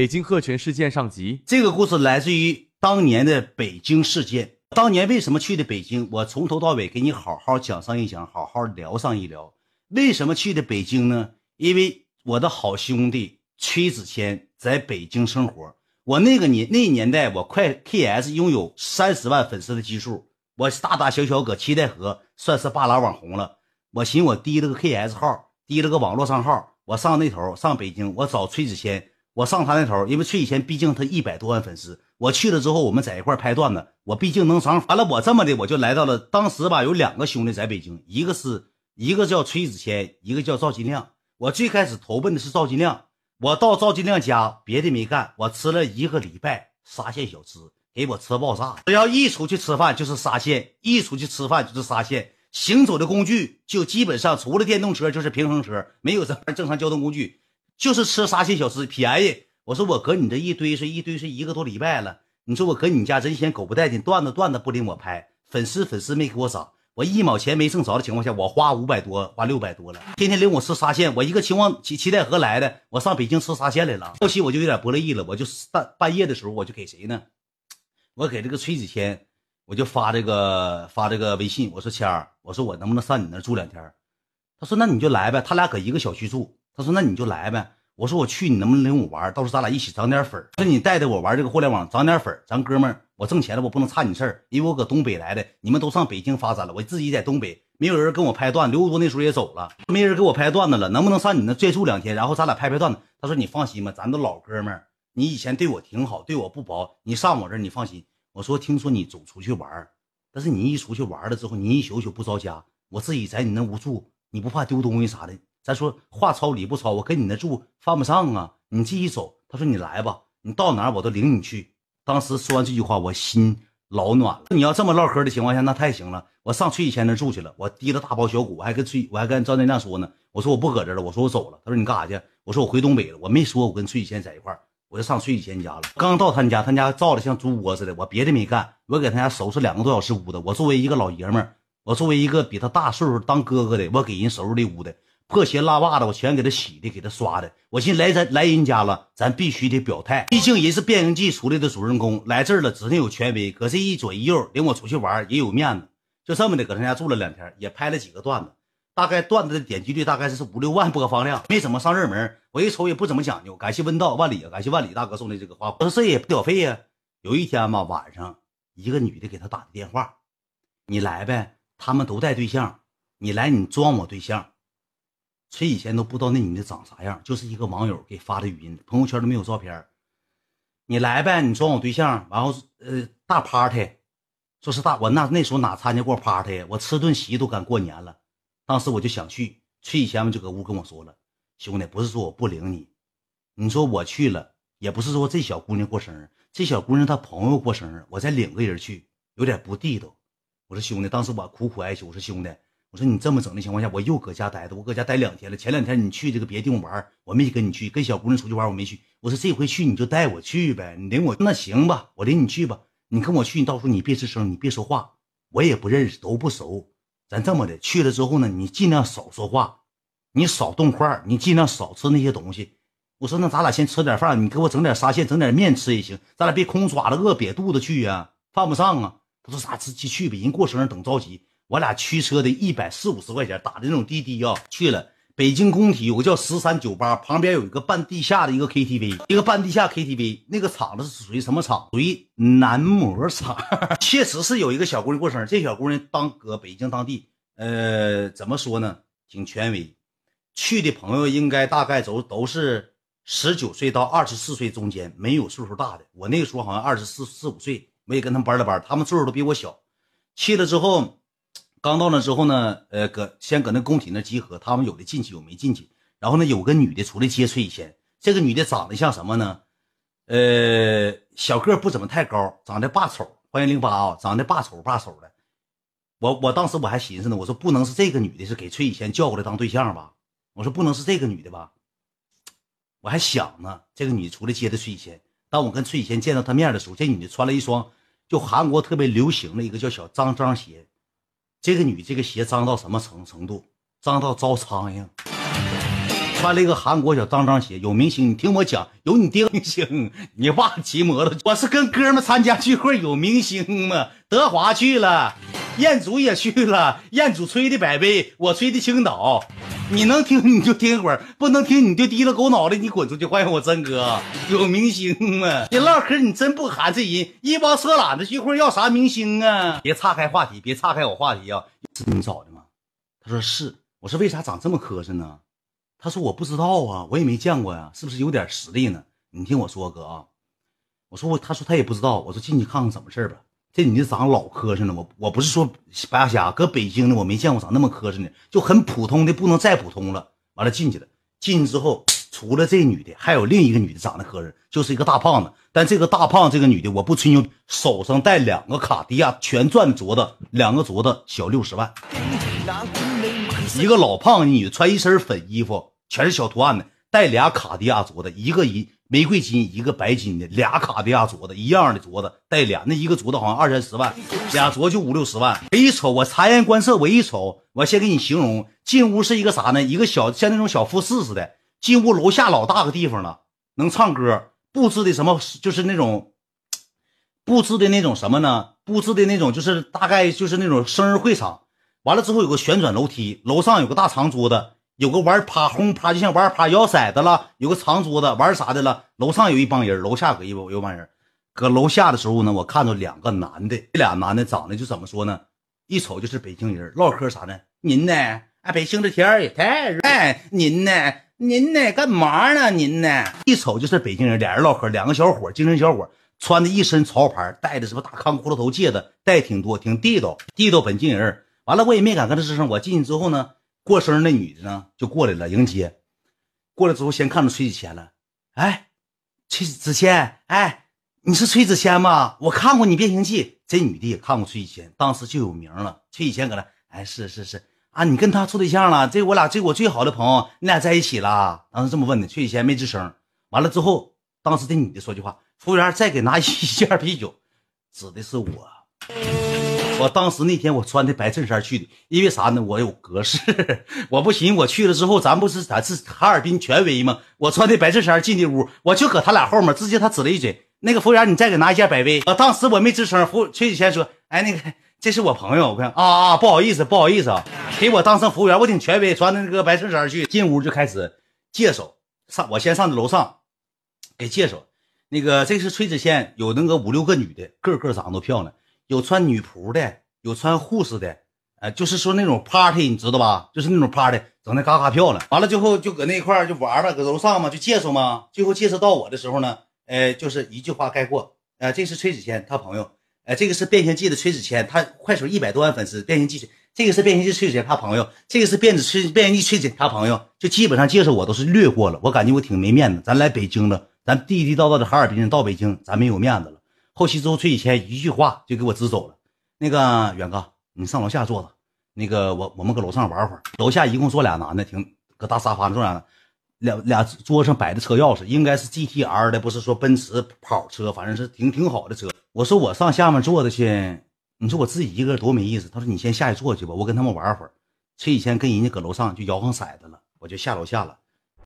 北京鹤泉事件上集。这个故事来自于当年的北京事件。当年为什么去的北京？我从头到尾给你好好讲上一讲，好好聊上一聊。为什么去的北京呢？因为我的好兄弟崔子谦在北京生活。我那个年那年代，我快 KS 拥有三十万粉丝的基数，我大大小小搁七台河算是半拉网红了。我寻我提了个 KS 号，提了个网络账号，我上那头上北京，我找崔子谦。我上他那头，因为崔以前毕竟他一百多万粉丝，我去了之后，我们在一块拍段子，我毕竟能上。完了，我这么的，我就来到了当时吧，有两个兄弟在北京，一个是一个叫崔子谦，一个叫赵金亮。我最开始投奔的是赵金亮，我到赵金亮家，别的没干，我吃了一个礼拜沙县小吃，给我吃爆炸。只要一出去吃饭就是沙县，一出去吃饭就是沙县，行走的工具就基本上除了电动车就是平衡车，没有什么正常交通工具。就是吃沙县小吃便宜，我说我搁你这一堆是一堆是一个多礼拜了，你说我搁你家真嫌狗不带劲，段子段子不领我拍，粉丝粉丝没给我涨，我一毛钱没挣着的情况下，我花五百多，花六百多了，天天领我吃沙县，我一个秦皇齐齐代河来的，我上北京吃沙县来了，后期我就有点不乐意了，我就半半夜的时候我就给谁呢？我给这个崔子谦，我就发这个发这个微信，我说谦儿，我说我能不能上你那住两天？他说那你就来呗，他俩搁一个小区住。他说：“那你就来呗。”我说：“我去，你能不能领我玩？到时候咱俩一起涨点粉说你带着我玩这个互联网，涨点粉咱哥们，我挣钱了，我不能差你事儿，因为我搁东北来的，你们都上北京发展了，我自己在东北，没有人跟我拍段。刘多那时候也走了，没人给我拍段子了。能不能上你那再住两天，然后咱俩拍拍段子？”他说：“你放心吧，咱都老哥们，你以前对我挺好，对我不薄，你上我这你放心。”我说：“听说你总出去玩，但是你一出去玩了之后，你一宿宿不着家，我自己在你那屋住，你不怕丢东西啥的？”咱说话糙理不糙，我跟你那住犯不上啊！你自己走。他说你来吧，你到哪儿我都领你去。当时说完这句话，我心老暖了。你要这么唠嗑的情况下，那太行了。我上崔以前那住去了，我提了大包小鼓，我还跟崔，我还跟赵振亮说呢。我说我不搁这了，我说我走了。他说你干啥去？我说我回东北了。我没说我跟崔以前在一块我就上崔以前家了。刚到他家，他家造的像猪窝似的，我别的没干，我给他家收拾两个多小时屋子。我作为一个老爷们儿，我作为一个比他大岁数当哥哥的，我给人收拾的屋子。破鞋拉袜子，我全给他洗的，给他刷的。我寻思来咱来人家了，咱必须得表态。毕竟人是《变形记》出来的主人公，来这儿了，指定有权威。搁这一左一右，领我出去玩也有面子。就这么的，搁他家住了两天，也拍了几个段子，大概段子的点击率大概是五六万播放量，没怎么上热门。我一瞅也不怎么讲究。感谢问道万里啊，感谢万里大哥送的这个花。我说这也不屌费呀。有一天吧，晚上一个女的给他打的电话，你来呗，他们都带对象，你来你装我对象。崔以前都不知道那女的长啥样，就是一个网友给发的语音，朋友圈都没有照片。你来呗，你装我对象，然后呃大 party，说是大我那那时候哪参加过 party 呀？我吃顿席都敢过年了。当时我就想去，崔以前就搁屋跟我说了，兄弟不是说我不领你，你说我去了，也不是说这小姑娘过生日，这小姑娘她朋友过生日，我再领个人去，有点不地道。我说兄弟，当时我苦苦哀求，我说兄弟。我说你这么整的情况下，我又搁家待着。我搁家待两天了。前两天你去这个别地方玩，我没跟你去，跟小姑娘出去玩，我没去。我说这回去你就带我去呗，你领我那行吧，我领你去吧。你跟我去，你到时候你别吱声，你别说话，我也不认识，都不熟。咱这么的去了之后呢，你尽量少说话，你少动筷，你尽量少吃那些东西。我说那咱俩先吃点饭，你给我整点沙县，整点面吃也行。咱俩别空爪子饿瘪肚子去呀，犯不上啊。他说啥？自己去呗，人过生日等着急。我俩驱车的一百四五十块钱打的那种滴滴啊，去了北京工体有个叫十三酒吧，旁边有一个半地下的一个 KTV，一个半地下 KTV，那个厂子是属于什么厂？属于男模厂。确实是有一个小姑娘过生日，这小姑娘当搁北京当地，呃，怎么说呢？挺权威。去的朋友应该大概都都是十九岁到二十四岁中间，没有岁数大的。我那个时候好像二十四四五岁，我也跟他们班了班，他们岁数都比我小。去了之后。刚到那之后呢，呃，搁先搁那工体那集合，他们有的进去，有没进去。然后呢，有个女的出来接崔以前，这个女的长得像什么呢？呃，小个不怎么太高，长得霸丑。欢迎零八啊，长得霸丑霸丑的。我我当时我还寻思呢，我说不能是这个女的，是给崔以前叫过来当对象吧？我说不能是这个女的吧？我还想呢，这个女的出来接的崔以前。当我跟崔以前见到她面的时候，这女的穿了一双就韩国特别流行的一个叫小脏脏鞋。这个女，这个鞋脏到什么程程度？脏到招苍蝇。穿了一个韩国小脏脏鞋，有明星，你听我讲，有你爹明星，你爸骑摩托，我是跟哥们参加聚会，有明星吗？德华去了，彦祖也去了，彦祖吹的百威，我吹的青岛，你能听你就听会儿，不能听你就低了狗脑袋，你滚出去！欢迎我真哥，有明星吗？你唠嗑你真不含这人，一帮色懒子聚会要啥明星啊？别岔开话题，别岔开我话题啊！是你找的吗？他说是，我说为啥长这么磕碜呢？他说我不知道啊，我也没见过呀，是不是有点实力呢？你听我说哥啊，我说我，他说他也不知道，我说进去看看怎么事吧。这女的长老磕碜了，我我不是说白瞎瞎，搁北京的，我没见过长那么磕碜的，就很普通的，不能再普通了。完了进去了，进去之后，除了这女的，还有另一个女的长得磕碜，就是一个大胖子。但这个大胖这个女的，我不吹牛，手上戴两个卡地亚全钻镯子，两个镯子小六十万。一个老胖女，穿一身粉衣服，全是小图案的，戴俩卡地亚镯子，一个一玫瑰金，一个白金的，俩卡地亚镯子，一样的镯子，带俩，那一个镯子好像二三十万，俩镯就五六十万。我一瞅，我察言观色，我一瞅，我先给你形容，进屋是一个啥呢？一个小像那种小复式似的，进屋楼下老大个地方了，能唱歌，布置的什么就是那种布置的那种什么呢？布置的那种就是大概就是那种生日会场。完了之后有个旋转楼梯，楼上有个大长桌子，有个玩趴轰趴，就像玩趴摇骰子了，有个长桌子玩啥的了。楼上有一帮人，楼下搁一有帮人。搁楼下的时候呢，我看到两个男的，这俩男的长得就怎么说呢？一瞅就是北京人，唠嗑啥呢？您呢？哎，北京这天也太热。哎，您呢？您呢？干嘛呢？您呢？一瞅就是北京人，俩人唠嗑，两个小伙，精神小伙，穿的一身潮牌，戴的什么大康骷髅头戒指，戴挺多，挺地道，地道本京人。完了，我也没敢跟他吱声。我进去之后呢，过生日那女的呢就过来了迎接。过来之后，先看着崔子谦了。哎，崔子谦，哎，你是崔子谦吗？我看过你《变形记》。这女的也看过崔子谦，当时就有名了。崔子谦搁那，哎，是是是啊，你跟他处对象了？这我俩，这我最好的朋友，你俩在一起了？当时这么问的，崔子谦没吱声。完了之后，当时这女的说句话：“服务员，再给拿一件啤酒。”指的是我。我当时那天我穿的白衬衫去的，因为啥呢？我有格式，我不行。我去了之后，咱不是咱是哈尔滨权威吗？我穿的白衬衫进的屋，我就搁他俩后面，直接他指了一嘴：“那个服务员，你再给拿一件百威。”啊，当时我没吱声。服崔子谦说：“哎，那个这是我朋友。”我看啊啊，不好意思，不好意思啊，给我当成服务员。我挺权威，穿的那个白衬衫去，进屋就开始介绍。上我先上楼上，给介绍。那个这是崔子谦，有那个五六个女的，个个长得都漂亮。有穿女仆的，有穿护士的，呃，就是说那种 party，你知道吧？就是那种 party，整的嘎嘎漂亮。完了之后就搁那块就玩吧，搁楼上嘛，就介绍嘛。最后介绍到我的时候呢，呃，就是一句话概括，呃，这是崔子谦他朋友，呃，这个是变形记的崔子谦，他快手一百多万粉丝。变形记，这个是变形记崔子谦他朋友，这个是变子崔变形记崔子谦他朋友，就基本上介绍我都是略过了。我感觉我挺没面子，咱来北京了，咱地地道道的哈尔滨人到北京，咱没有面子了。后期之后，崔以谦一句话就给我支走了。那个远哥，你上楼下坐着。那个我我们搁楼上玩会儿。楼下一共坐俩男的，挺搁大沙发上坐俩，两俩桌上摆的车钥匙，应该是 GTR 的，不是说奔驰跑车，反正是挺挺好的车。我说我上下面坐着去，你说我自己一个人多没意思。他说你先下去坐去吧，我跟他们玩会儿。崔以谦跟人家搁楼上就摇晃骰子了，我就下楼下了。